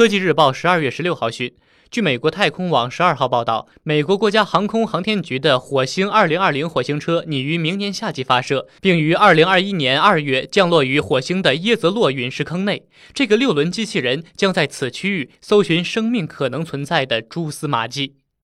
科技日报十二月十六号讯据美国太空网十二号报道美国国家航空航天局的火星二零二零火星车拟于明年夏季发射并于二零二一年二月降落于火星的耶泽洛陨石坑内。这个六轮机器人将在此区域搜寻生命可能存在的蛛丝马迹。